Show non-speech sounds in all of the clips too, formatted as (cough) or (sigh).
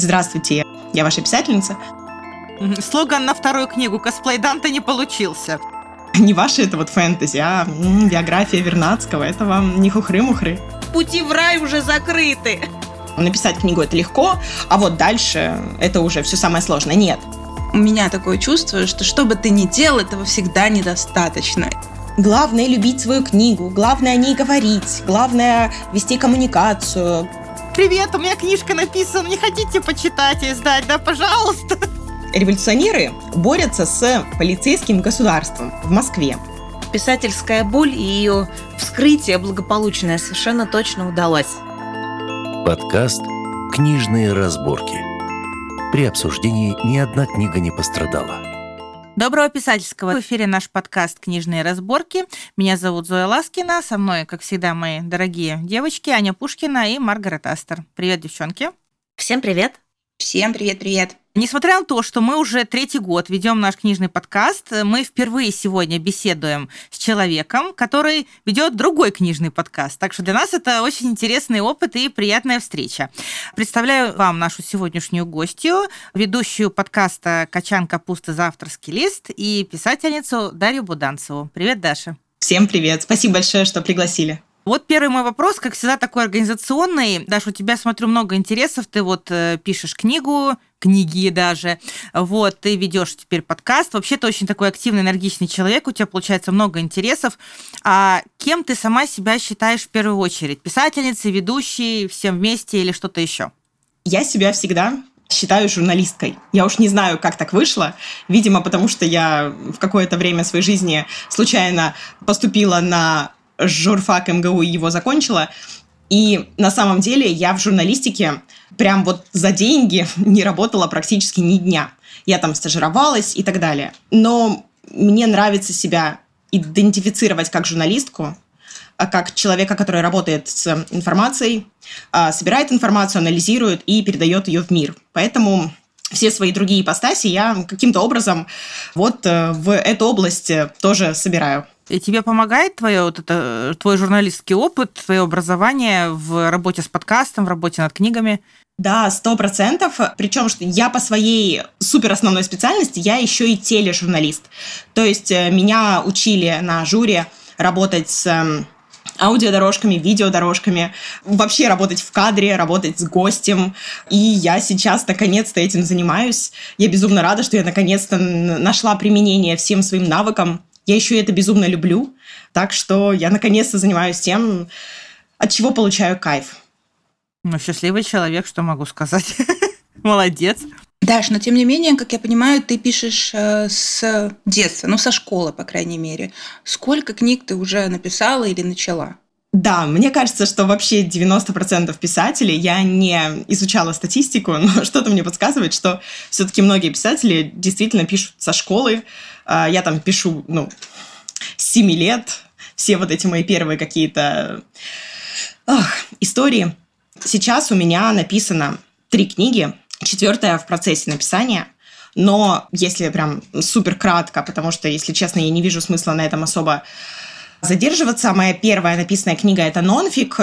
Здравствуйте, я ваша писательница. Слоган на вторую книгу «Косплей Данте» не получился. Не ваша это вот фэнтези, а м, биография Вернадского. Это вам не хухры-мухры. Пути в рай уже закрыты. Написать книгу это легко, а вот дальше это уже все самое сложное. Нет. У меня такое чувство, что что бы ты ни делал, этого всегда недостаточно. Главное любить свою книгу, главное о ней говорить, главное вести коммуникацию. Привет, у меня книжка написана, не хотите почитать и сдать, да, пожалуйста? Революционеры борются с полицейским государством в Москве. Писательская боль и ее вскрытие благополучное совершенно точно удалось. Подкаст «Книжные разборки». При обсуждении ни одна книга не пострадала. Доброго писательского. В эфире наш подкаст «Книжные разборки». Меня зовут Зоя Ласкина. Со мной, как всегда, мои дорогие девочки Аня Пушкина и Маргарет Астер. Привет, девчонки. Всем привет. Всем привет-привет. Несмотря на то, что мы уже третий год ведем наш книжный подкаст, мы впервые сегодня беседуем с человеком, который ведет другой книжный подкаст. Так что для нас это очень интересный опыт и приятная встреча. Представляю вам нашу сегодняшнюю гостью, ведущую подкаста «Качан капусты за авторский лист» и писательницу Дарью Буданцеву. Привет, Даша. Всем привет. Спасибо большое, что пригласили. Вот первый мой вопрос, как всегда, такой организационный. Даша, у тебя, смотрю, много интересов. Ты вот э, пишешь книгу, книги даже. Вот, ты ведешь теперь подкаст. Вообще, ты очень такой активный, энергичный человек. У тебя, получается, много интересов. А кем ты сама себя считаешь в первую очередь? Писательницей, ведущей, всем вместе или что-то еще? Я себя всегда считаю журналисткой. Я уж не знаю, как так вышло. Видимо, потому что я в какое-то время своей жизни случайно поступила на журфак МГУ его закончила. И на самом деле я в журналистике прям вот за деньги (laughs) не работала практически ни дня. Я там стажировалась и так далее. Но мне нравится себя идентифицировать как журналистку, а как человека, который работает с информацией, а, собирает информацию, анализирует и передает ее в мир. Поэтому все свои другие ипостаси я каким-то образом вот э, в эту область э, тоже собираю. И тебе помогает твое, вот это, твой журналистский опыт, твое образование в работе с подкастом, в работе над книгами? Да, сто процентов. Причем, что я по своей супер основной специальности, я еще и тележурналист. То есть э, меня учили на жюри работать с эм, аудиодорожками, видеодорожками, вообще работать в кадре, работать с гостем. И я сейчас наконец-то этим занимаюсь. Я безумно рада, что я наконец-то нашла применение всем своим навыкам. Я еще это безумно люблю. Так что я наконец-то занимаюсь тем, от чего получаю кайф. Ну, счастливый человек, что могу сказать. (laughs) Молодец. Даш, но тем не менее, как я понимаю, ты пишешь э, с детства, ну, со школы, по крайней мере. Сколько книг ты уже написала или начала? Да, мне кажется, что вообще 90% писателей, я не изучала статистику, (laughs) но что-то мне подсказывает, что все-таки многие писатели действительно пишут со школы. А, я там пишу, ну, с 7 лет, все вот эти мои первые какие-то ох, истории. Сейчас у меня написано три книги, четвертая в процессе написания. Но если прям супер кратко, потому что, если честно, я не вижу смысла на этом особо задерживаться. Моя первая написанная книга – это нонфик.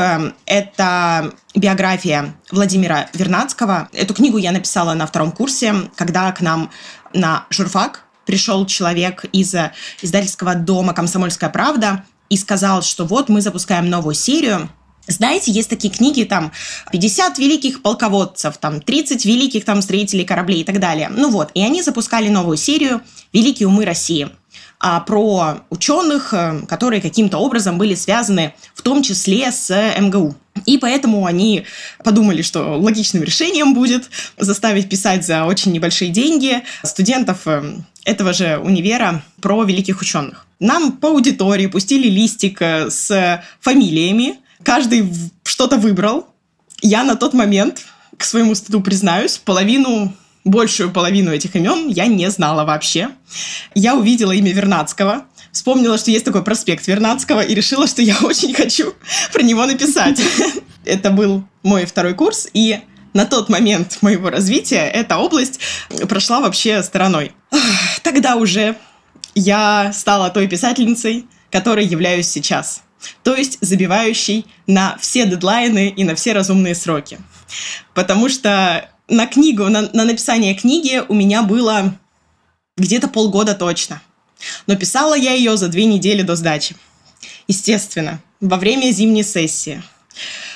Это биография Владимира Вернадского. Эту книгу я написала на втором курсе, когда к нам на журфак пришел человек из издательского дома «Комсомольская правда» и сказал, что вот мы запускаем новую серию – знаете, есть такие книги, там, 50 великих полководцев, там, 30 великих там строителей кораблей и так далее. Ну вот, и они запускали новую серию «Великие умы России» а, про ученых, э, которые каким-то образом были связаны в том числе с МГУ. И поэтому они подумали, что логичным решением будет заставить писать за очень небольшие деньги студентов э, этого же универа про великих ученых. Нам по аудитории пустили листик э, с фамилиями, каждый что-то выбрал. Я на тот момент, к своему стыду признаюсь, половину большую половину этих имен я не знала вообще. Я увидела имя Вернадского, вспомнила, что есть такой проспект Вернадского, и решила, что я (laughs) очень хочу про него написать. (laughs) Это был мой второй курс, и на тот момент моего развития эта область прошла вообще стороной. Тогда уже я стала той писательницей, которой являюсь сейчас. То есть забивающей на все дедлайны и на все разумные сроки. Потому что на книгу, на, на написание книги у меня было где-то полгода точно. Но писала я ее за две недели до сдачи. Естественно, во время зимней сессии.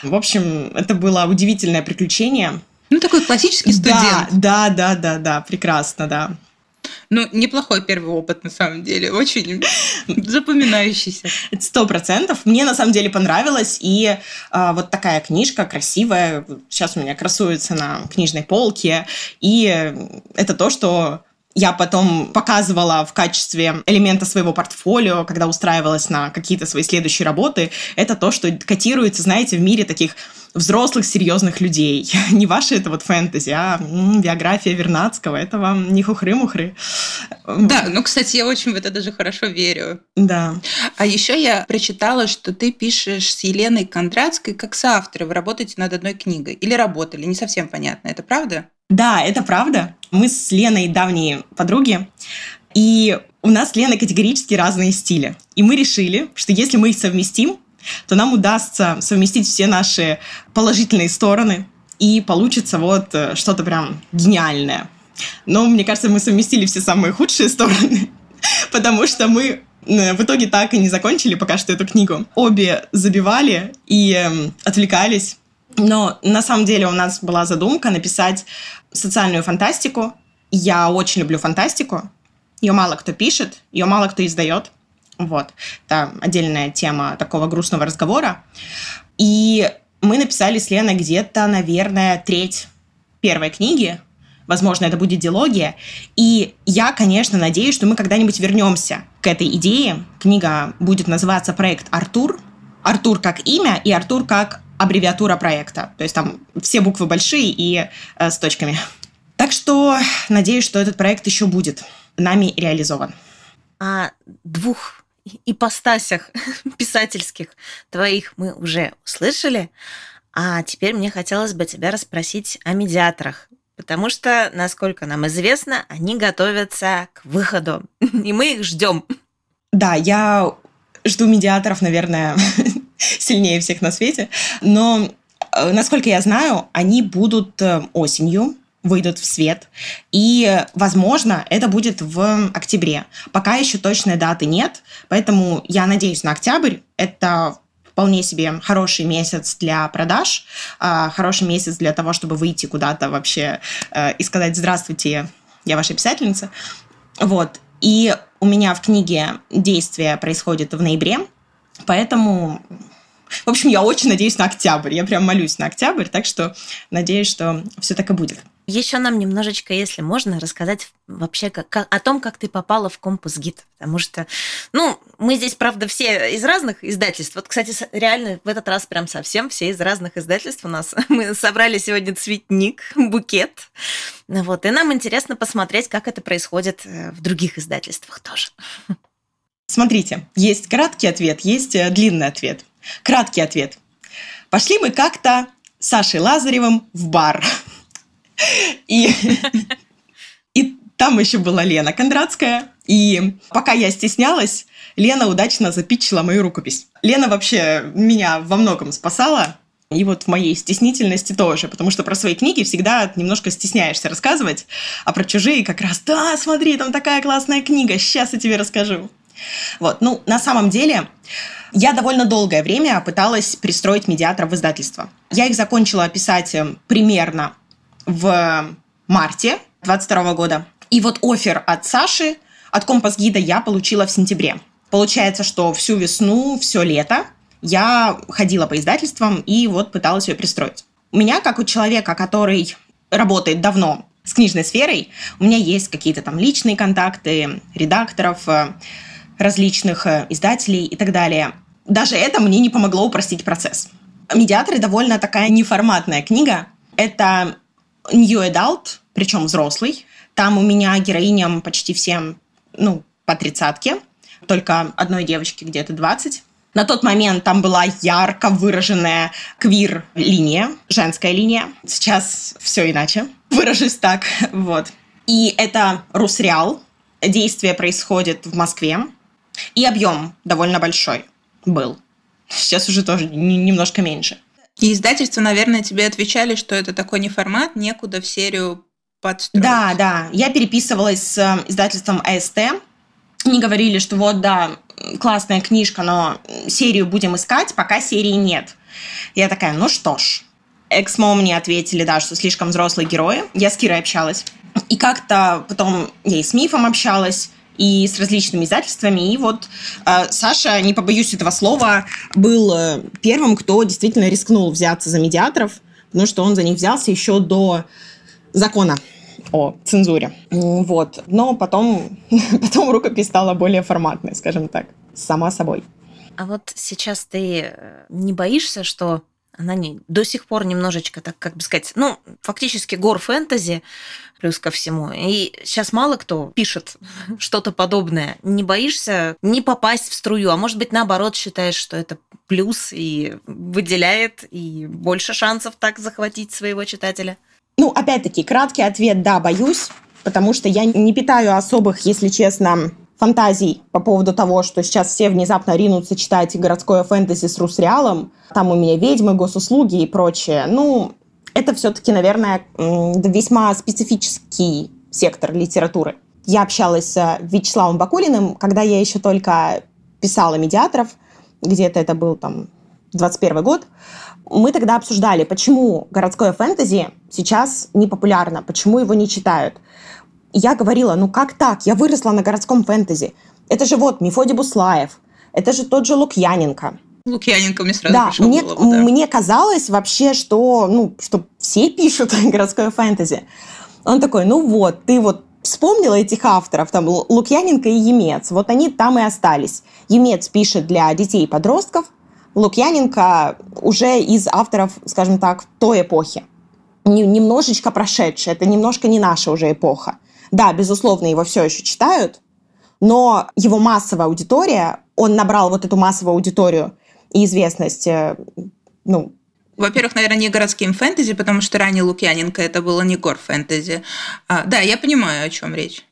В общем, это было удивительное приключение. Ну, такой классический студент. Да, да, да, да, да, прекрасно, да. Ну, неплохой первый опыт, на самом деле. Очень запоминающийся. Сто процентов. Мне, на самом деле, понравилось. И э, вот такая книжка красивая. Сейчас у меня красуется на книжной полке. И это то, что я потом показывала в качестве элемента своего портфолио, когда устраивалась на какие-то свои следующие работы, это то, что котируется, знаете, в мире таких взрослых, серьезных людей. (laughs) Не ваши это вот фэнтези, а биография Вернадского. Это вам не хухры-мухры. Да, ну, кстати, я очень в это даже хорошо верю. Да. А еще я прочитала, что ты пишешь с Еленой Кондратской как соавторы. Вы работаете над одной книгой. Или работали, не совсем понятно. Это правда? Да, это правда. Мы с Леной давние подруги, и у нас с Леной категорически разные стили. И мы решили, что если мы их совместим, то нам удастся совместить все наши положительные стороны, и получится вот э, что-то прям гениальное. Но мне кажется, мы совместили все самые худшие стороны, (laughs) потому что мы э, в итоге так и не закончили пока что эту книгу. Обе забивали и э, отвлекались. Но на самом деле у нас была задумка написать социальную фантастику. Я очень люблю фантастику. Ее мало кто пишет, ее мало кто издает. Вот. Это отдельная тема такого грустного разговора. И мы написали с Леной где-то, наверное, треть первой книги. Возможно, это будет диалогия. И я, конечно, надеюсь, что мы когда-нибудь вернемся к этой идее. Книга будет называться «Проект Артур». Артур как имя и Артур как аббревиатура проекта. То есть там все буквы большие и э, с точками. Так что надеюсь, что этот проект еще будет нами реализован. О двух ипостасях (laughs) писательских твоих мы уже услышали. А теперь мне хотелось бы тебя расспросить о медиаторах. Потому что, насколько нам известно, они готовятся к выходу. (laughs) И мы их ждем. Да, я жду медиаторов, наверное, (laughs) сильнее всех на свете. Но, э, насколько я знаю, они будут э, осенью, выйдут в свет. И, возможно, это будет в октябре. Пока еще точной даты нет, поэтому я надеюсь на октябрь. Это вполне себе хороший месяц для продаж, а, хороший месяц для того, чтобы выйти куда-то вообще э, и сказать «Здравствуйте, я ваша писательница». Вот. И у меня в книге действие происходит в ноябре, поэтому в общем, я очень надеюсь на октябрь. Я прям молюсь на октябрь, так что надеюсь, что все так и будет. Еще нам немножечко, если можно, рассказать вообще как, о том, как ты попала в компас гид. Потому что, ну, мы здесь, правда, все из разных издательств. Вот, кстати, реально в этот раз прям совсем все из разных издательств у нас. (laughs) Мы собрали сегодня цветник, букет. Вот, и нам интересно посмотреть, как это происходит э, в других издательствах тоже. (laughs) Смотрите, есть краткий ответ, есть э, длинный ответ. Краткий ответ. Пошли мы как-то с Сашей Лазаревым в бар. (laughs) И, и там еще была Лена Кондратская. И пока я стеснялась, Лена удачно запичила мою рукопись. Лена вообще меня во многом спасала. И вот в моей стеснительности тоже, потому что про свои книги всегда немножко стесняешься рассказывать, а про чужие как раз, да, смотри, там такая классная книга, сейчас я тебе расскажу. Вот, ну, на самом деле, я довольно долгое время пыталась пристроить медиаторов в издательство. Я их закончила писать э, примерно в марте 22 года. И вот офер от Саши, от компас-гида я получила в сентябре. Получается, что всю весну, все лето я ходила по издательствам и вот пыталась ее пристроить. У меня, как у человека, который работает давно с книжной сферой, у меня есть какие-то там личные контакты редакторов, э, различных э, издателей и так далее. Даже это мне не помогло упростить процесс. «Медиаторы» довольно такая неформатная книга. Это new adult, причем взрослый. Там у меня героиням почти всем, ну, по тридцатке. Только одной девочке где-то 20. На тот момент там была ярко выраженная квир-линия, женская линия. Сейчас все иначе. (laughs) Выражусь так, (laughs) вот. И это Русреал. Действие происходит в Москве. И объем довольно большой был. Сейчас уже тоже немножко меньше. И издательство, наверное, тебе отвечали, что это такой не формат, некуда в серию подстроить. Да, да. Я переписывалась с э, издательством АСТ. Они говорили, что вот, да, классная книжка, но серию будем искать, пока серии нет. Я такая, ну что ж. Эксмо мне ответили, да, что слишком взрослые герои. Я с Кирой общалась. И как-то потом я и с Мифом общалась, и с различными издательствами. И вот э, Саша, не побоюсь этого слова, был э, первым, кто действительно рискнул взяться за медиаторов, потому что он за них взялся еще до закона о цензуре. Вот. Но потом, (laughs) потом рукопись стала более форматной, скажем так, сама собой. А вот сейчас ты э, не боишься, что она не, до сих пор немножечко, так как бы сказать, ну, фактически гор фэнтези плюс ко всему. И сейчас мало кто пишет (laughs) что-то подобное. Не боишься не попасть в струю, а может быть, наоборот, считаешь, что это плюс и выделяет, и больше шансов так захватить своего читателя? Ну, опять-таки, краткий ответ – да, боюсь, потому что я не питаю особых, если честно, фантазий по поводу того, что сейчас все внезапно ринутся читать городское фэнтези с Русреалом. Там у меня ведьмы, госуслуги и прочее. Ну, это все-таки, наверное, весьма специфический сектор литературы. Я общалась с Вячеславом Бакулиным, когда я еще только писала «Медиаторов», где-то это был там 21 год. Мы тогда обсуждали, почему городское фэнтези сейчас не популярно, почему его не читают я говорила, ну как так? Я выросла на городском фэнтези. Это же вот Мефодий Буслаев, это же тот же Лукьяненко. Лукьяненко мне сразу да, мне, голову, да. мне казалось вообще, что, ну, что все пишут городское фэнтези. Он такой, ну вот, ты вот вспомнила этих авторов, там Лукьяненко и Емец, вот они там и остались. Емец пишет для детей и подростков, Лукьяненко уже из авторов, скажем так, той эпохи. Немножечко прошедшая, это немножко не наша уже эпоха. Да, безусловно, его все еще читают, но его массовая аудитория, он набрал вот эту массовую аудиторию и известность, э, ну, во-первых, наверное, не городским фэнтези, потому что ранее Лукьяненко это было не гор фэнтези. А, да, я понимаю, о чем речь.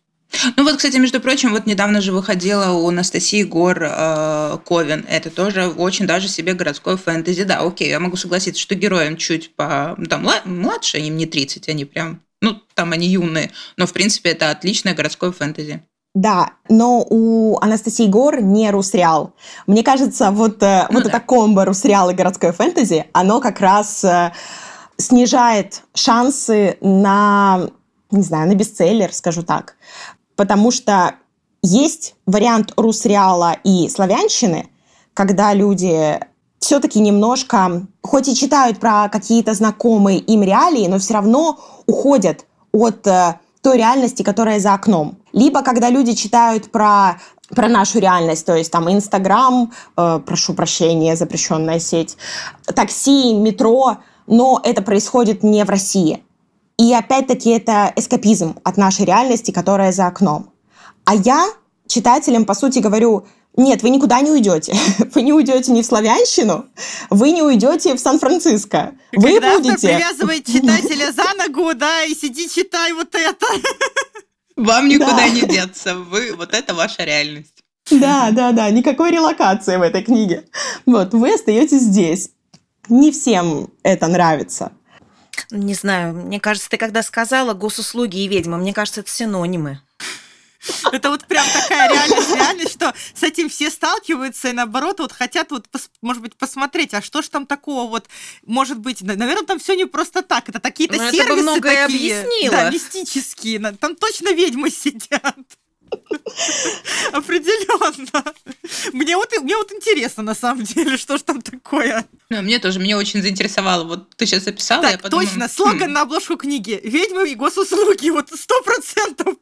Ну вот, кстати, между прочим, вот недавно же выходила у Анастасии Гор э, Ковен. Это тоже очень даже себе городской фэнтези. Да, окей, я могу согласиться, что героям чуть по... Там, младше, им не 30, они прям ну, там они юные, но, в принципе, это отличное городское фэнтези. Да, но у Анастасии Гор не Русреал. Мне кажется, вот, э, ну, вот да. это комбо Русреал и городское фэнтези, оно как раз э, снижает шансы на, не знаю, на бестселлер, скажу так. Потому что есть вариант Русреала и славянщины, когда люди все-таки немножко, хоть и читают про какие-то знакомые им реалии, но все равно уходят от э, той реальности, которая за окном. Либо когда люди читают про про нашу реальность, то есть там Инстаграм, э, прошу прощения, запрещенная сеть, такси, метро, но это происходит не в России. И опять-таки это эскапизм от нашей реальности, которая за окном. А я читателям, по сути, говорю, нет, вы никуда не уйдете. (laughs) Вы не уйдете ни в Славянщину, вы не уйдете в Сан-Франциско. Вы Когда будете... привязывает (laughs) читателя за ногу, да, и сиди, читай вот это. (laughs) Вам никуда да. не деться. Вы, вот это ваша реальность. Да, да, да, никакой релокации в этой книге. Вот, вы остаетесь здесь. Не всем это нравится. Не знаю, мне кажется, ты когда сказала госуслуги и ведьма, мне кажется, это синонимы. (laughs) Это вот прям такая реальность, реальность, что с этим все сталкиваются и наоборот вот хотят вот, может быть, посмотреть, а что ж там такого вот, может быть, наверное, там все не просто так, это какие-то ну, сервисы это такие, объяснила. да, мистические, там точно ведьмы сидят. (laughs) Определенно. Мне вот, мне вот интересно, на самом деле, что ж там такое. Ну, мне тоже, мне очень заинтересовало. Вот ты сейчас описала, так, я подумала... точно, слоган хм. на обложку книги. Ведьмы и госуслуги. Вот сто процентов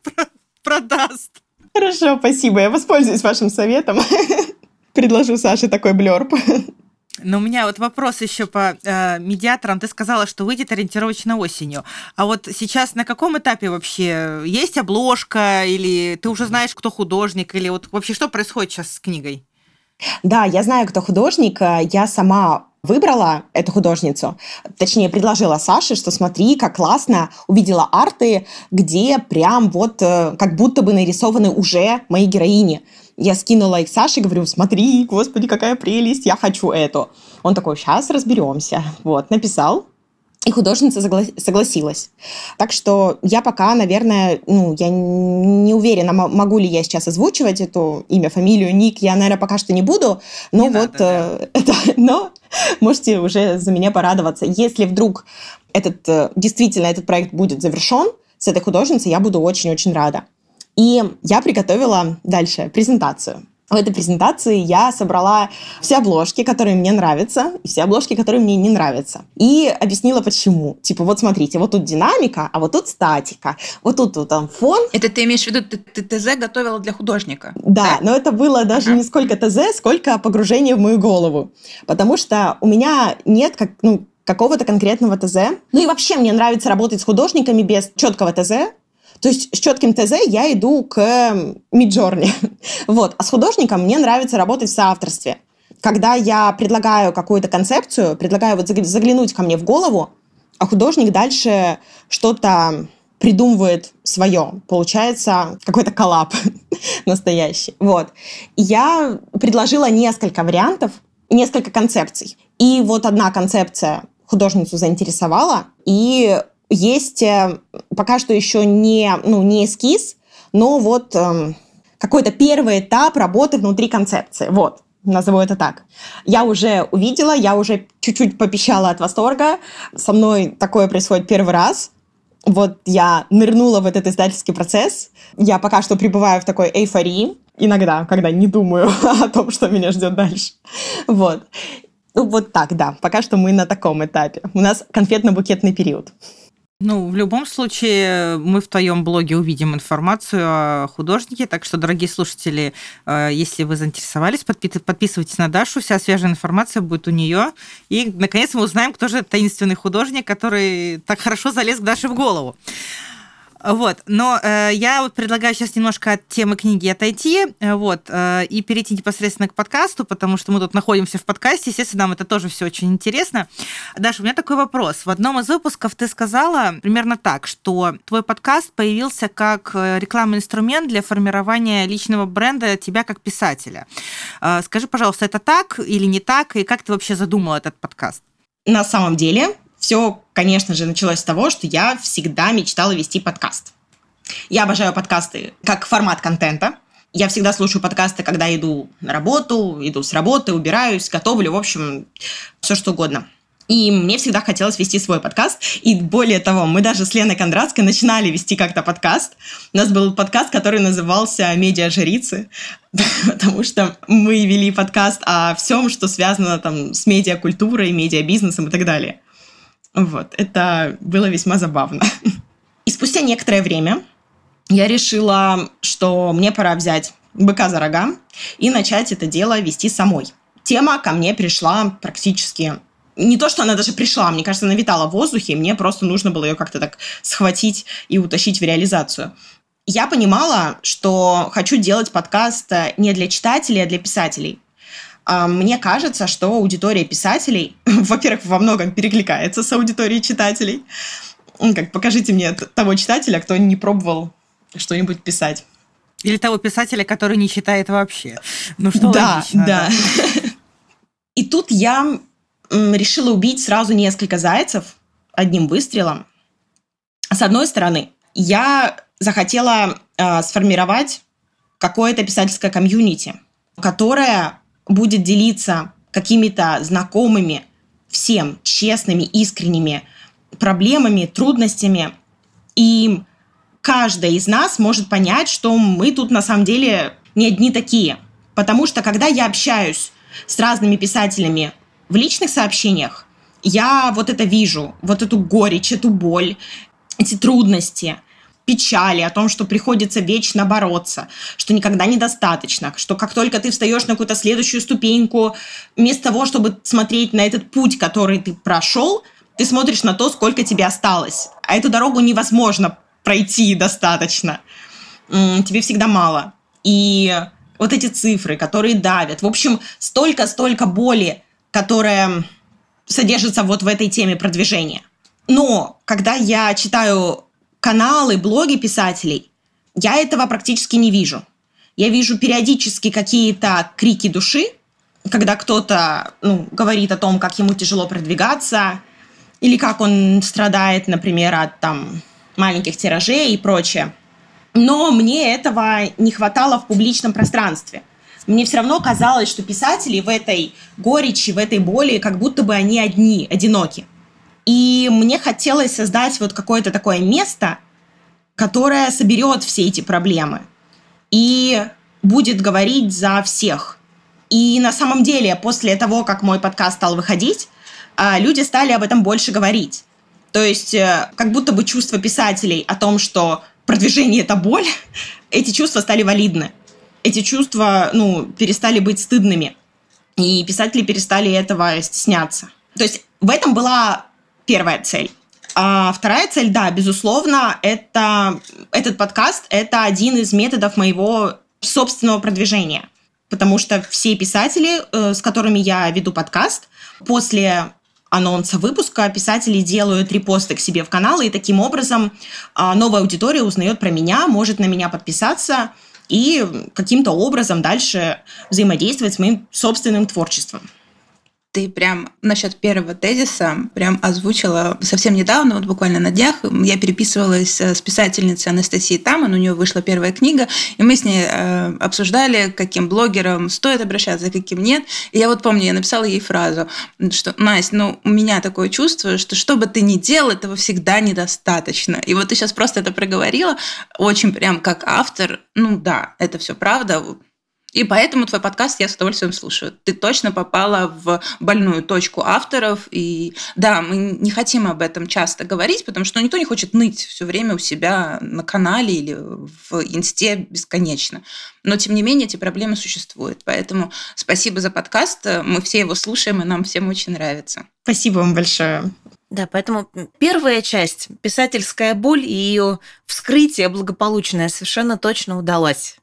продаст. Хорошо, спасибо. Я воспользуюсь вашим советом. (laughs) Предложу Саше такой блерп. Но у меня вот вопрос еще по э, медиаторам. Ты сказала, что выйдет ориентировочно осенью. А вот сейчас на каком этапе вообще есть обложка или ты уже знаешь, кто художник или вот вообще что происходит сейчас с книгой? Да, я знаю, кто художник. Я сама выбрала эту художницу, точнее, предложила Саше, что смотри, как классно, увидела арты, где прям вот э, как будто бы нарисованы уже мои героини. Я скинула их Саше, говорю, смотри, господи, какая прелесть, я хочу эту. Он такой, сейчас разберемся. Вот, написал, и художница согла- согласилась. Так что я пока, наверное, ну, я не уверена, могу ли я сейчас озвучивать эту имя, фамилию, ник. Я, наверное, пока что не буду. Но не вот, надо, (laughs) да. э, но можете уже за меня порадоваться. Если вдруг этот, э, действительно этот проект будет завершен с этой художницей, я буду очень-очень рада. И я приготовила дальше презентацию. В этой презентации я собрала все обложки, которые мне нравятся, и все обложки, которые мне не нравятся. И объяснила, почему. Типа, вот смотрите, вот тут динамика, а вот тут статика, вот тут вот там фон. Это ты имеешь в виду, ты, ты ТЗ готовила для художника? Да, да? но это было даже ага. не сколько ТЗ, сколько погружение в мою голову. Потому что у меня нет как, ну, какого-то конкретного ТЗ. Ну и вообще мне нравится работать с художниками без четкого ТЗ, то есть с четким ТЗ я иду к Миджорни. (laughs) вот. А с художником мне нравится работать в соавторстве. Когда я предлагаю какую-то концепцию, предлагаю вот заглянуть ко мне в голову, а художник дальше что-то придумывает свое. Получается какой-то коллап (laughs) настоящий. Вот. я предложила несколько вариантов, несколько концепций. И вот одна концепция художницу заинтересовала, и есть э, пока что еще не, ну, не эскиз, но вот э, какой-то первый этап работы внутри концепции. Вот назову это так. Я уже увидела, я уже чуть-чуть попищала от восторга. Со мной такое происходит первый раз. Вот я нырнула в этот издательский процесс. Я пока что пребываю в такой эйфории. Иногда, когда не думаю (laughs) о том, что меня ждет дальше. Вот. Ну, вот так, да. Пока что мы на таком этапе. У нас конфетно-букетный период. Ну, в любом случае, мы в твоем блоге увидим информацию о художнике, так что, дорогие слушатели, э, если вы заинтересовались, подписывайтесь на Дашу, вся свежая информация будет у нее. И, наконец, мы узнаем, кто же таинственный художник, который так хорошо залез к Даше в голову. Вот, но э, я вот предлагаю сейчас немножко от темы книги отойти, э, вот, э, и перейти непосредственно к подкасту, потому что мы тут находимся в подкасте, естественно, нам это тоже все очень интересно. Даша, у меня такой вопрос. В одном из выпусков ты сказала примерно так, что твой подкаст появился как э, рекламный инструмент для формирования личного бренда тебя как писателя. Э, скажи, пожалуйста, это так или не так, и как ты вообще задумала этот подкаст? На самом деле, все, конечно же, началось с того, что я всегда мечтала вести подкаст. Я обожаю подкасты как формат контента. Я всегда слушаю подкасты, когда иду на работу, иду с работы, убираюсь, готовлю, в общем, все что угодно. И мне всегда хотелось вести свой подкаст. И более того, мы даже с Леной Кондратской начинали вести как-то подкаст. У нас был подкаст, который назывался «Медиа-жрицы», (laughs) потому что мы вели подкаст о всем, что связано там, с медиакультурой, медиабизнесом и так далее. Вот, это было весьма забавно. (laughs) И спустя некоторое время я решила, что мне пора взять быка за рога и начать это дело вести самой. Тема ко мне пришла практически не то, что она даже пришла, мне кажется, она витала в воздухе, и мне просто нужно было ее как-то так схватить и утащить в реализацию. Я понимала, что хочу делать подкаст не для читателей, а для писателей. А, мне кажется, что аудитория писателей, (laughs) во-первых, во многом перекликается с аудиторией читателей. Как покажите мне того читателя, кто не пробовал что-нибудь писать. Или того писателя, который не читает вообще. Ну что да, логично. Да. да. (laughs) И тут я решила убить сразу несколько зайцев одним выстрелом. С одной стороны, я захотела э, сформировать какое-то писательское комьюнити, которое будет делиться какими-то знакомыми, всем честными, искренними проблемами, трудностями. И каждая из нас может понять, что мы тут на самом деле не одни такие. Потому что когда я общаюсь с разными писателями в личных сообщениях, я вот это вижу, вот эту горечь, эту боль, эти трудности печали, о том, что приходится вечно бороться, что никогда недостаточно, что как только ты встаешь на какую-то следующую ступеньку, вместо того, чтобы смотреть на этот путь, который ты прошел, ты смотришь на то, сколько тебе осталось. А эту дорогу невозможно пройти достаточно. Тебе всегда мало. И вот эти цифры, которые давят. В общем, столько-столько боли, которая содержится вот в этой теме продвижения. Но когда я читаю каналы, блоги писателей, я этого практически не вижу. Я вижу периодически какие-то крики души, когда кто-то ну, говорит о том, как ему тяжело продвигаться, или как он страдает, например, от там, маленьких тиражей и прочее. Но мне этого не хватало в публичном пространстве. Мне все равно казалось, что писатели в этой горечи, в этой боли, как будто бы они одни, одиноки. И мне хотелось создать вот какое-то такое место, которое соберет все эти проблемы и будет говорить за всех. И на самом деле, после того, как мой подкаст стал выходить, а, люди стали об этом больше говорить. То есть, э, как будто бы чувство писателей о том, что продвижение – это боль, (laughs) эти чувства стали валидны. Эти чувства, ну, перестали быть стыдными. И писатели перестали этого стесняться. То есть в этом была первая цель. А вторая цель, да, безусловно, это этот подкаст – это один из методов моего собственного продвижения. Потому что все писатели, э, с которыми я веду подкаст, после анонса выпуска писатели делают репосты к себе в канал, и таким образом а, новая аудитория узнает про меня, может на меня подписаться и каким-то образом дальше взаимодействовать с моим собственным творчеством ты прям насчет первого тезиса прям озвучила совсем недавно, вот буквально на днях, я переписывалась с писательницей Анастасией Таман, у нее вышла первая книга, и мы с ней э, обсуждали, каким блогерам стоит обращаться, каким нет. И я вот помню, я написала ей фразу, что, Настя, ну, у меня такое чувство, что что бы ты ни делал, этого всегда недостаточно. И вот ты сейчас просто это проговорила, очень прям как автор, ну да, это все правда, и поэтому твой подкаст я с удовольствием слушаю. Ты точно попала в больную точку авторов. И да, мы не хотим об этом часто говорить, потому что никто не хочет ныть все время у себя на канале или в инсте бесконечно. Но, тем не менее, эти проблемы существуют. Поэтому спасибо за подкаст. Мы все его слушаем, и нам всем очень нравится. Спасибо вам большое. Да, поэтому первая часть, писательская боль и ее вскрытие благополучное совершенно точно удалась.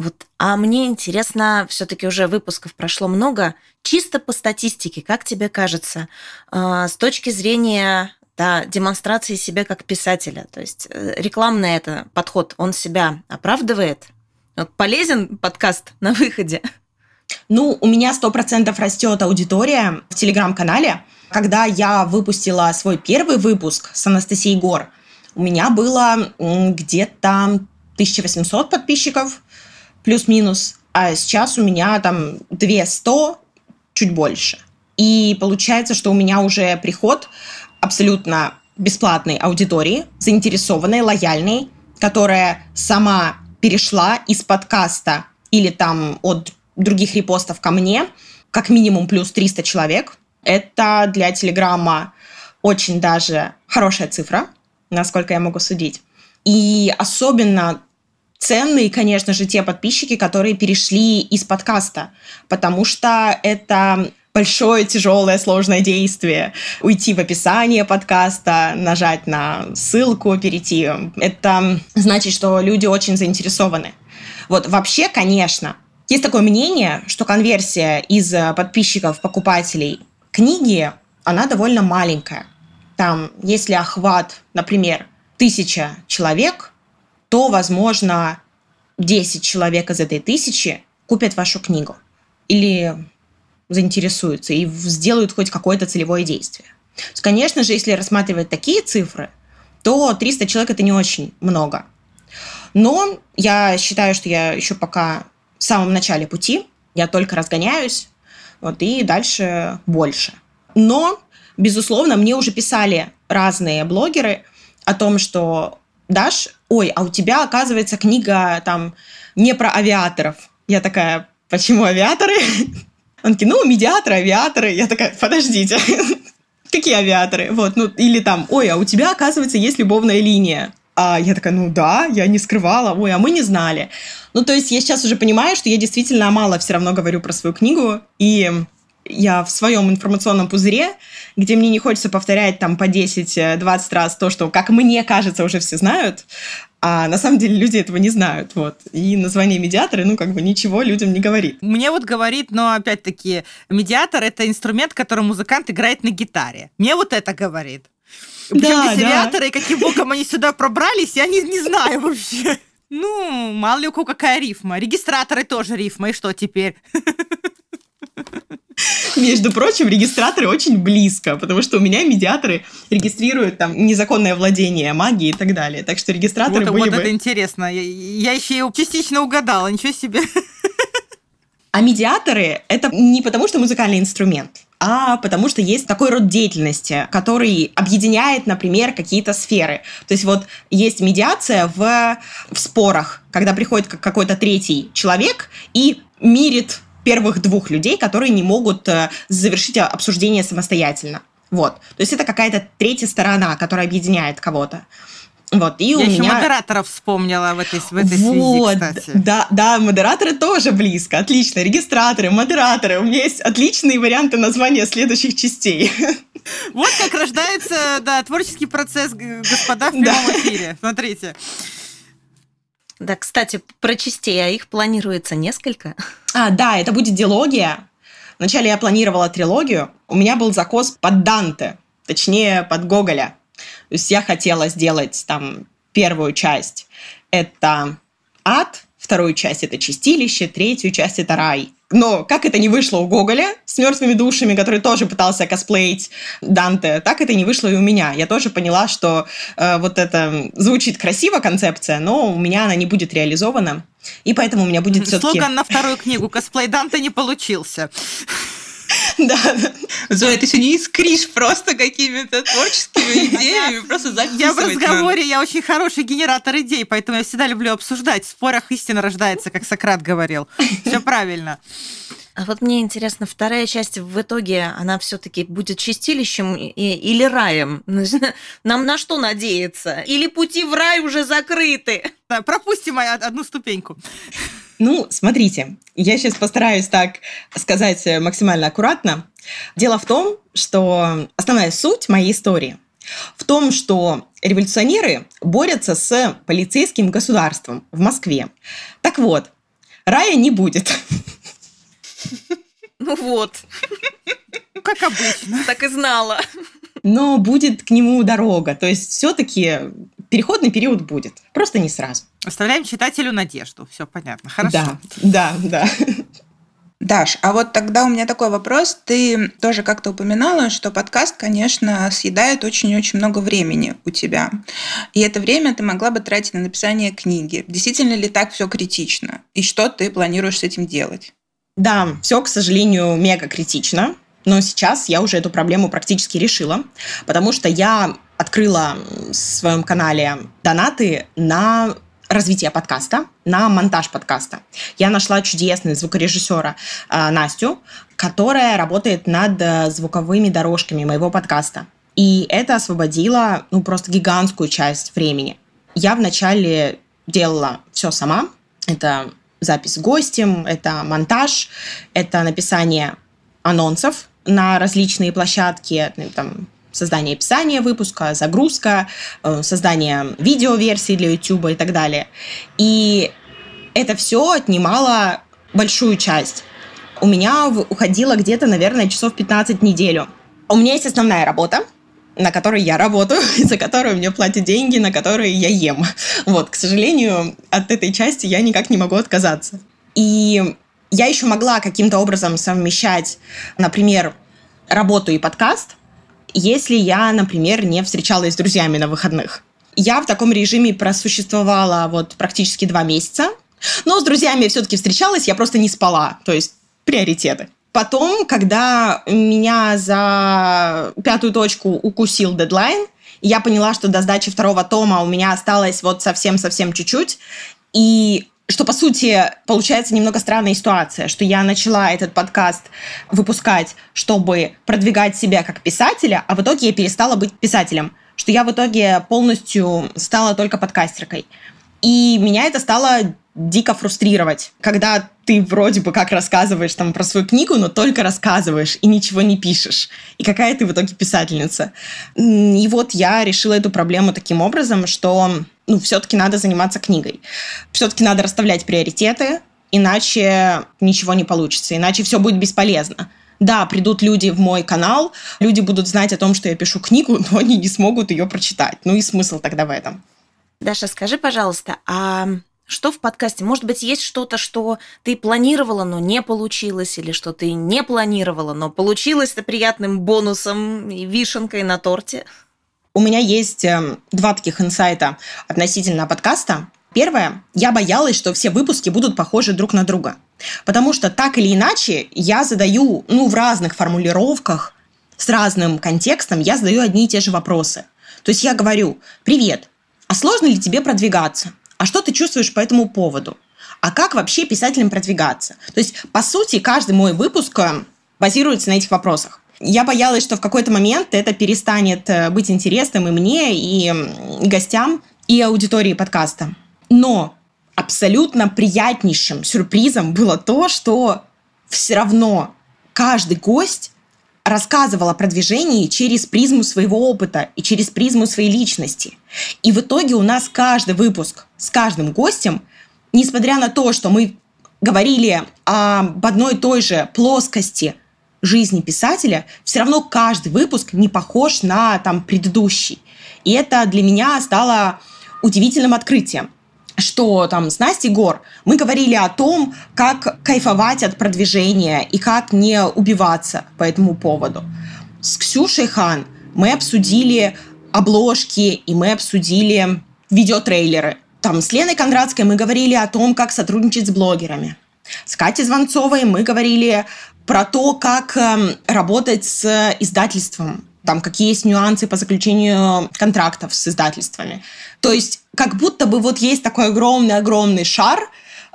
Вот. А мне интересно, все-таки уже выпусков прошло много. Чисто по статистике, как тебе кажется, а, с точки зрения да, демонстрации себя как писателя, то есть э, рекламный это подход, он себя оправдывает? Вот полезен подкаст (laughs) на выходе? Ну, у меня сто процентов растет аудитория в телеграм-канале. Когда я выпустила свой первый выпуск с Анастасией Гор, у меня было где-то 1800 подписчиков плюс-минус, а сейчас у меня там 200, чуть больше. И получается, что у меня уже приход абсолютно бесплатной аудитории, заинтересованной, лояльной, которая сама перешла из подкаста или там от других репостов ко мне, как минимум плюс 300 человек. Это для Телеграма очень даже хорошая цифра, насколько я могу судить. И особенно ценные, конечно же, те подписчики, которые перешли из подкаста, потому что это большое, тяжелое, сложное действие. Уйти в описание подкаста, нажать на ссылку, перейти. Это значит, что люди очень заинтересованы. Вот вообще, конечно, есть такое мнение, что конверсия из подписчиков, покупателей книги, она довольно маленькая. Там, если охват, например, тысяча человек, то, возможно, 10 человек из этой тысячи купят вашу книгу или заинтересуются и сделают хоть какое-то целевое действие. конечно же, если рассматривать такие цифры, то 300 человек это не очень много. Но я считаю, что я еще пока в самом начале пути, я только разгоняюсь, вот, и дальше больше. Но, безусловно, мне уже писали разные блогеры о том, что Даш, ой, а у тебя, оказывается, книга там не про авиаторов. Я такая, почему авиаторы? (laughs) Он такие, ну, медиаторы, авиаторы. Я такая, подождите, (laughs) какие авиаторы? Вот, ну, или там, ой, а у тебя, оказывается, есть любовная линия. А я такая, ну да, я не скрывала, ой, а мы не знали. Ну, то есть я сейчас уже понимаю, что я действительно мало все равно говорю про свою книгу, и я в своем информационном пузыре, где мне не хочется повторять там по 10-20 раз то, что, как мне кажется, уже все знают, А на самом деле люди этого не знают, вот. И название медиаторы, ну, как бы ничего людям не говорит. Мне вот говорит, но опять-таки, медиатор — это инструмент, который музыкант играет на гитаре. Мне вот это говорит. Причем Да, да, и каким боком они сюда пробрались, я не, не знаю вообще. Ну, мало ли у кого какая рифма. Регистраторы тоже рифма, и что теперь? (laughs) Между прочим, регистраторы очень близко, потому что у меня медиаторы регистрируют там незаконное владение магией и так далее. Так что регистраторы Вот, были вот бы... это интересно. Я, я еще и частично угадала, ничего себе. А медиаторы — это не потому, что музыкальный инструмент, а потому что есть такой род деятельности, который объединяет, например, какие-то сферы. То есть вот есть медиация в, в спорах, когда приходит как- какой-то третий человек и мирит первых двух людей, которые не могут э, завершить а- обсуждение самостоятельно. Вот. То есть это какая-то третья сторона, которая объединяет кого-то. Вот. И я у еще меня... модераторов вспомнила в этой, в этой вот, связи, кстати. Да, да, модераторы тоже близко, отлично. Регистраторы, модераторы. У меня есть отличные варианты названия следующих частей. Вот как рождается, да, творческий процесс, господа, в прямом Да. эфире. Смотрите. Да, кстати, про частей, а их планируется несколько. А, да, это будет дилогия. Вначале я планировала трилогию. У меня был закос под Данте, точнее, под Гоголя. То есть я хотела сделать там первую часть – это ад, вторую часть – это чистилище, третью часть – это рай. Но как это не вышло у Гоголя с мертвыми душами, который тоже пытался косплеить Данте, так это не вышло и у меня. Я тоже поняла, что э, вот это звучит красиво концепция, но у меня она не будет реализована, и поэтому у меня будет все-таки... Слоган на вторую книгу «Косплей Данте» не получился. Да. Зоя, ты сегодня искришь просто какими-то творческими (laughs) идеями, просто Я в разговоре, я очень хороший генератор идей, поэтому я всегда люблю обсуждать. В спорах истина рождается, как Сократ говорил. (laughs) Все правильно. А вот мне интересно, вторая часть в итоге, она все-таки будет чистилищем и- или раем? (laughs) Нам на что надеяться? Или пути в рай уже закрыты? Да, пропустим одну ступеньку. Ну, смотрите, я сейчас постараюсь так сказать э, максимально аккуратно. Дело в том, что основная суть моей истории в том, что революционеры борются с полицейским государством в Москве. Так вот, рая не будет. (laughs) Ну вот, Ну, Как обычно. так и знала. Но будет к нему дорога. То есть все-таки переходный период будет. Просто не сразу. Оставляем читателю надежду. Все понятно. Хорошо. Да, да, да. Даш, а вот тогда у меня такой вопрос. Ты тоже как-то упоминала, что подкаст, конечно, съедает очень-очень много времени у тебя. И это время ты могла бы тратить на написание книги. Действительно ли так все критично? И что ты планируешь с этим делать? Да, все, к сожалению, мега критично. Но сейчас я уже эту проблему практически решила, потому что я открыла в своем канале донаты на развитие подкаста, на монтаж подкаста. Я нашла чудесного звукорежиссера э, Настю, которая работает над э, звуковыми дорожками моего подкаста. И это освободило ну, просто гигантскую часть времени. Я вначале делала все сама. Это запись с гостем, это монтаж, это написание анонсов на различные площадки, ну, там, создание описания выпуска, загрузка, э, создание видеоверсии для YouTube и так далее. И это все отнимало большую часть. У меня уходило где-то, наверное, часов 15 в неделю. У меня есть основная работа, на которой я работаю, (laughs) за которую мне платят деньги, на которые я ем. Вот, к сожалению, от этой части я никак не могу отказаться. И я еще могла каким-то образом совмещать, например, работу и подкаст, если я, например, не встречалась с друзьями на выходных. Я в таком режиме просуществовала вот практически два месяца, но с друзьями все-таки встречалась, я просто не спала, то есть приоритеты. Потом, когда меня за пятую точку укусил дедлайн, я поняла, что до сдачи второго тома у меня осталось вот совсем-совсем чуть-чуть, и что, по сути, получается немного странная ситуация, что я начала этот подкаст выпускать, чтобы продвигать себя как писателя, а в итоге я перестала быть писателем, что я в итоге полностью стала только подкастеркой. И меня это стало дико фрустрировать, когда ты вроде бы как рассказываешь там про свою книгу, но только рассказываешь и ничего не пишешь. И какая ты в итоге писательница. И вот я решила эту проблему таким образом, что ну, все-таки надо заниматься книгой. Все-таки надо расставлять приоритеты, иначе ничего не получится, иначе все будет бесполезно. Да, придут люди в мой канал, люди будут знать о том, что я пишу книгу, но они не смогут ее прочитать. Ну и смысл тогда в этом. Даша, скажи, пожалуйста, а что в подкасте? Может быть, есть что-то, что ты планировала, но не получилось, или что ты не планировала, но получилось это приятным бонусом и вишенкой на торте? У меня есть эм, два таких инсайта относительно подкаста. Первое, я боялась, что все выпуски будут похожи друг на друга. Потому что так или иначе я задаю, ну, в разных формулировках, с разным контекстом, я задаю одни и те же вопросы. То есть я говорю, привет, а сложно ли тебе продвигаться? А что ты чувствуешь по этому поводу? А как вообще писателям продвигаться? То есть, по сути, каждый мой выпуск э, базируется на этих вопросах. Я боялась, что в какой-то момент это перестанет э, быть интересным и мне, и гостям, и аудитории подкаста. Но абсолютно приятнейшим сюрпризом было то, что все равно каждый гость рассказывал о продвижении через призму своего опыта и через призму своей личности. И в итоге у нас каждый выпуск с каждым гостем, несмотря на то, что мы говорили об одной и той же плоскости жизни писателя, все равно каждый выпуск не похож на там, предыдущий. И это для меня стало удивительным открытием что там с Настей Гор мы говорили о том, как кайфовать от продвижения и как не убиваться по этому поводу. С Ксюшей Хан мы обсудили обложки и мы обсудили видеотрейлеры. Там с Леной Кондратской мы говорили о том, как сотрудничать с блогерами. С Катей Звонцовой мы говорили про то, как э, работать с издательством, там какие есть нюансы по заключению контрактов с издательствами. То есть как будто бы вот есть такой огромный-огромный шар,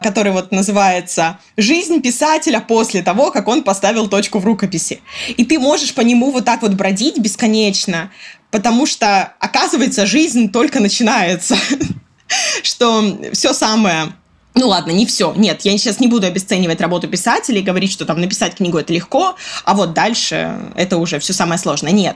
который вот называется «Жизнь писателя после того, как он поставил точку в рукописи». И ты можешь по нему вот так вот бродить бесконечно, потому что, оказывается, жизнь только начинается. (laughs) Что все самое ну ладно, не все. Нет, я сейчас не буду обесценивать работу писателей, говорить, что там написать книгу это легко, а вот дальше это уже все самое сложное. Нет.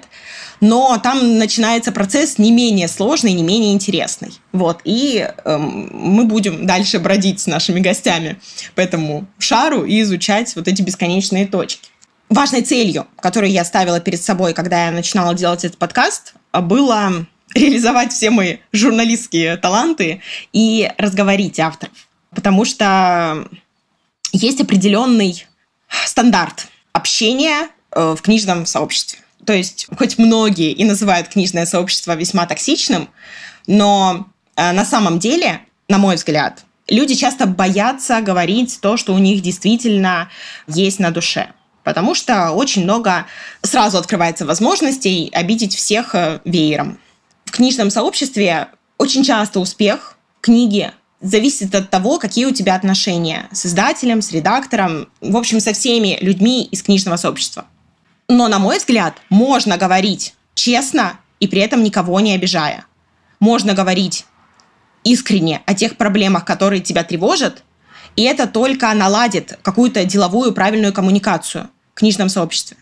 Но там начинается процесс не менее сложный, не менее интересный. Вот. И эм, мы будем дальше бродить с нашими гостями по этому шару и изучать вот эти бесконечные точки. Важной целью, которую я ставила перед собой, когда я начинала делать этот подкаст, было реализовать все мои журналистские таланты и разговорить авторов потому что есть определенный стандарт общения э, в книжном сообществе. То есть, хоть многие и называют книжное сообщество весьма токсичным, но э, на самом деле, на мой взгляд, люди часто боятся говорить то, что у них действительно есть на душе. Потому что очень много сразу открывается возможностей обидеть всех э, веером. В книжном сообществе очень часто успех книги зависит от того, какие у тебя отношения с издателем, с редактором, в общем, со всеми людьми из книжного сообщества. Но, на мой взгляд, можно говорить честно и при этом никого не обижая. Можно говорить искренне о тех проблемах, которые тебя тревожат, и это только наладит какую-то деловую правильную коммуникацию в книжном сообществе.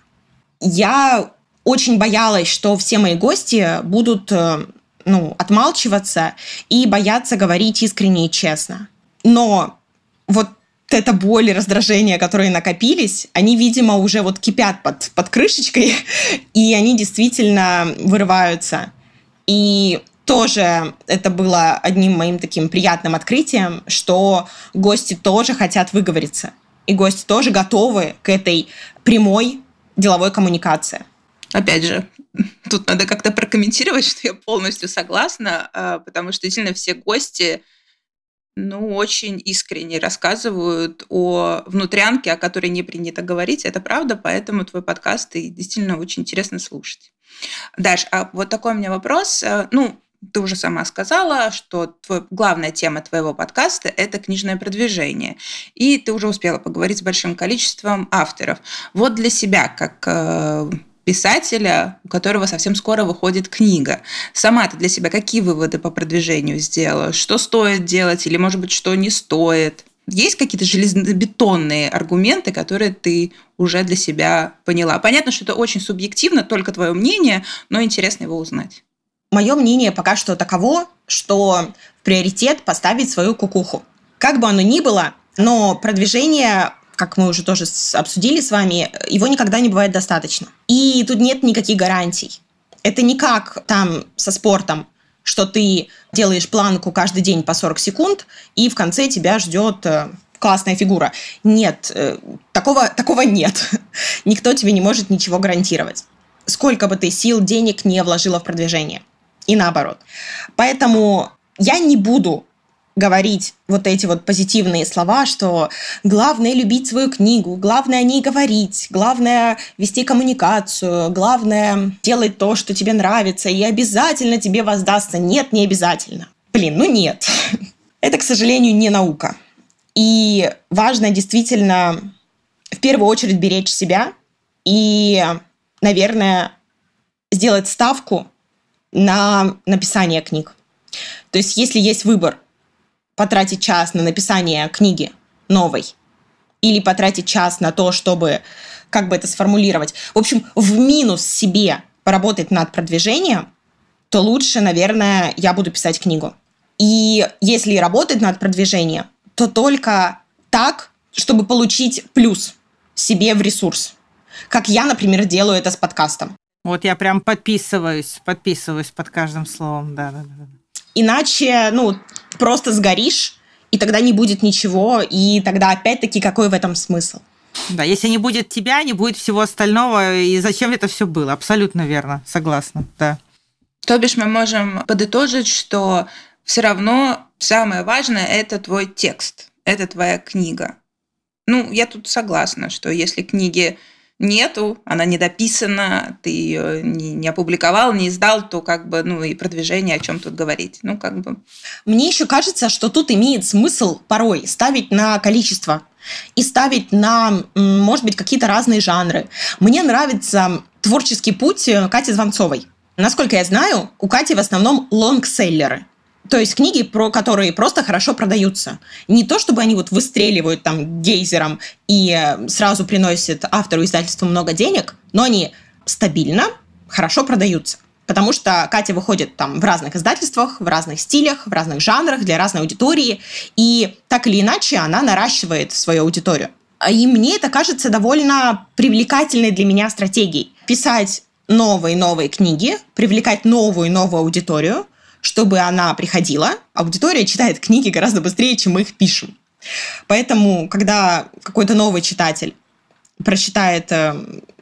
Я очень боялась, что все мои гости будут э, ну, отмалчиваться и бояться говорить искренне и честно. Но вот эта боль и раздражение, которые накопились, они, видимо, уже вот кипят под, под крышечкой, (laughs) и они действительно вырываются. И тоже это было одним моим таким приятным открытием, что гости тоже хотят выговориться. И гости тоже готовы к этой прямой деловой коммуникации. Опять же, тут надо как-то прокомментировать, что я полностью согласна, а, потому что действительно все гости ну, очень искренне рассказывают о внутрянке, о которой не принято говорить. Это правда, поэтому твой подкаст и действительно очень интересно слушать. Даш, а вот такой у меня вопрос. А, ну, ты уже сама сказала, что твой, главная тема твоего подкаста – это книжное продвижение. И ты уже успела поговорить с большим количеством авторов. Вот для себя, как э, писателя, у которого совсем скоро выходит книга. Сама ты для себя какие выводы по продвижению сделала? Что стоит делать или, может быть, что не стоит? Есть какие-то железобетонные аргументы, которые ты уже для себя поняла? Понятно, что это очень субъективно, только твое мнение, но интересно его узнать. Мое мнение пока что таково, что приоритет поставить свою кукуху. Как бы оно ни было, но продвижение как мы уже тоже обсудили с вами, его никогда не бывает достаточно. И тут нет никаких гарантий. Это не как там со спортом, что ты делаешь планку каждый день по 40 секунд, и в конце тебя ждет э, классная фигура. Нет, э, такого, такого нет. (laughs) Никто тебе не может ничего гарантировать. Сколько бы ты сил, денег не вложила в продвижение. И наоборот. Поэтому я не буду говорить вот эти вот позитивные слова, что главное любить свою книгу, главное о ней говорить, главное вести коммуникацию, главное делать то, что тебе нравится, и обязательно тебе воздастся. Нет, не обязательно. Блин, ну нет. (laughs) Это, к сожалению, не наука. И важно действительно в первую очередь беречь себя и, наверное, сделать ставку на написание книг. То есть, если есть выбор потратить час на написание книги новой или потратить час на то, чтобы как бы это сформулировать. В общем, в минус себе поработать над продвижением, то лучше, наверное, я буду писать книгу. И если работать над продвижением, то только так, чтобы получить плюс себе в ресурс. Как я, например, делаю это с подкастом. Вот я прям подписываюсь, подписываюсь под каждым словом, да, да, да. Иначе, ну, просто сгоришь, и тогда не будет ничего, и тогда опять-таки какой в этом смысл? Да, если не будет тебя, не будет всего остального, и зачем это все было? Абсолютно верно, согласна, да. То бишь мы можем подытожить, что все равно самое важное – это твой текст, это твоя книга. Ну, я тут согласна, что если книги нету, она не дописана, ты ее не, не опубликовал, не издал, то как бы, ну и продвижение, о чем тут говорить. Ну, как бы. Мне еще кажется, что тут имеет смысл порой ставить на количество и ставить на, может быть, какие-то разные жанры. Мне нравится творческий путь Кати Звонцовой. Насколько я знаю, у Кати в основном лонгселлеры – то есть книги, про которые просто хорошо продаются. Не то, чтобы они вот выстреливают там гейзером и э, сразу приносят автору издательству много денег, но они стабильно, хорошо продаются. Потому что Катя выходит там в разных издательствах, в разных стилях, в разных жанрах, для разной аудитории. И так или иначе она наращивает свою аудиторию. И мне это кажется довольно привлекательной для меня стратегией. Писать новые-новые книги, привлекать новую-новую аудиторию – чтобы она приходила. Аудитория читает книги гораздо быстрее, чем мы их пишем. Поэтому, когда какой-то новый читатель прочитает э,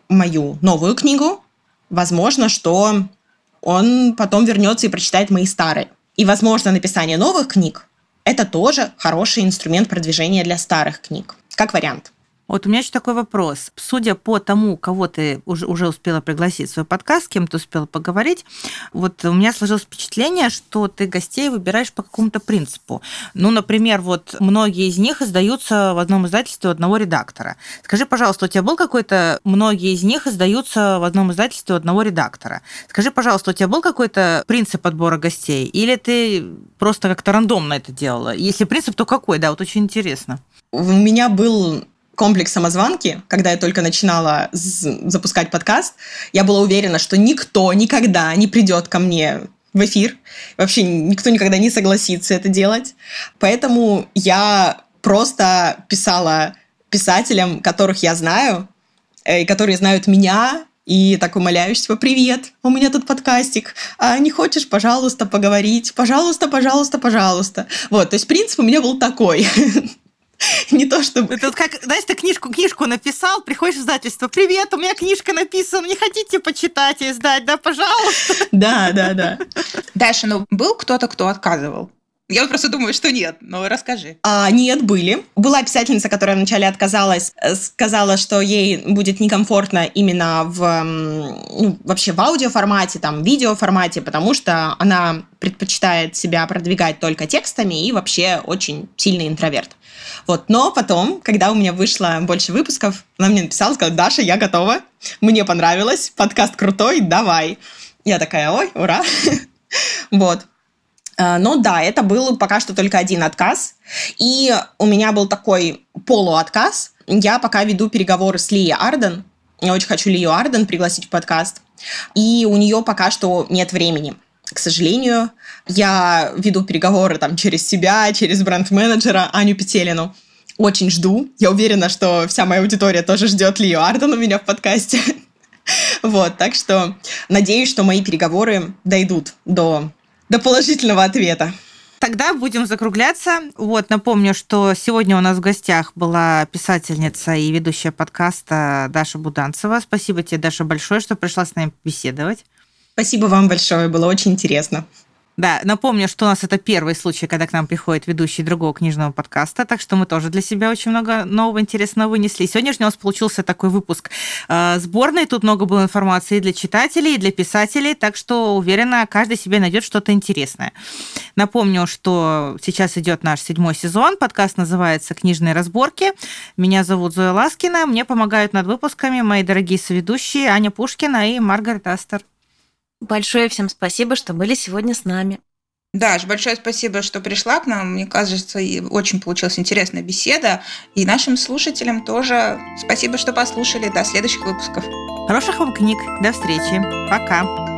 мою новую книгу, возможно, что он потом вернется и прочитает мои старые. И, возможно, написание новых книг – это тоже хороший инструмент продвижения для старых книг, как вариант. Вот у меня еще такой вопрос. Судя по тому, кого ты уже, уже успела пригласить в свой подкаст, с кем ты успела поговорить, вот у меня сложилось впечатление, что ты гостей выбираешь по какому-то принципу. Ну, например, вот многие из них издаются в одном издательстве у одного редактора. Скажи, пожалуйста, у тебя был какой-то... Многие из них издаются в одном издательстве у одного редактора. Скажи, пожалуйста, у тебя был какой-то принцип отбора гостей? Или ты просто как-то рандомно это делала? Если принцип, то какой? Да, вот очень интересно. У меня был комплекс самозванки, когда я только начинала запускать подкаст, я была уверена, что никто никогда не придет ко мне в эфир. Вообще никто никогда не согласится это делать. Поэтому я просто писала писателям, которых я знаю, э, и которые знают меня, и так умоляюсь, типа, привет, у меня тут подкастик, а не хочешь, пожалуйста, поговорить? Пожалуйста, пожалуйста, пожалуйста. Вот, то есть принцип у меня был такой. (laughs) Не то чтобы... Это как, знаешь, ты книжку, книжку написал, приходишь в издательство, привет, у меня книжка написана, не хотите почитать и издать, да, пожалуйста? Да, да, да. Даша, ну был кто-то, кто отказывал? Я просто думаю, что нет, но расскажи. А, нет, были. Была писательница, которая вначале отказалась, э, сказала, что ей будет некомфортно именно в ну, вообще в аудиоформате, там, видеоформате, потому что она предпочитает себя продвигать только текстами и вообще очень сильный интроверт. Вот. Но потом, когда у меня вышло больше выпусков, она мне написала, сказала, Даша, я готова, мне понравилось, подкаст крутой, давай. Я такая, ой, ура. (laughs) Вот. Э, но да, это был пока что только один отказ. И у меня был такой полуотказ. Я пока веду переговоры с Лией Арден. Я очень хочу Лию Арден пригласить в подкаст. И у нее пока что нет времени. К сожалению, я веду переговоры там через себя, через бренд-менеджера Аню Петелину. Очень жду. Я уверена, что вся моя аудитория тоже ждет Лию Арден у меня в подкасте. (laughs) Вот, так что надеюсь, что мои переговоры дойдут до до положительного ответа. Тогда будем закругляться. Вот, напомню, что сегодня у нас в гостях была писательница и ведущая подкаста Даша Буданцева. Спасибо тебе, Даша, большое, что пришла с нами беседовать. Спасибо вам большое, было очень интересно. Да, напомню, что у нас это первый случай, когда к нам приходит ведущий другого книжного подкаста, так что мы тоже для себя очень много нового интересного вынесли. Сегодня у нас получился такой выпуск э, сборный, тут много было информации и для читателей, и для писателей, так что уверена, каждый себе найдет что-то интересное. Напомню, что сейчас идет наш седьмой сезон, подкаст называется «Книжные разборки». Меня зовут Зоя Ласкина, мне помогают над выпусками мои дорогие соведущие Аня Пушкина и Маргарет Астер. Большое всем спасибо, что были сегодня с нами. Даш, большое спасибо, что пришла к нам. Мне кажется, очень получилась интересная беседа. И нашим слушателям тоже спасибо, что послушали. До следующих выпусков. Хороших вам книг. До встречи. Пока.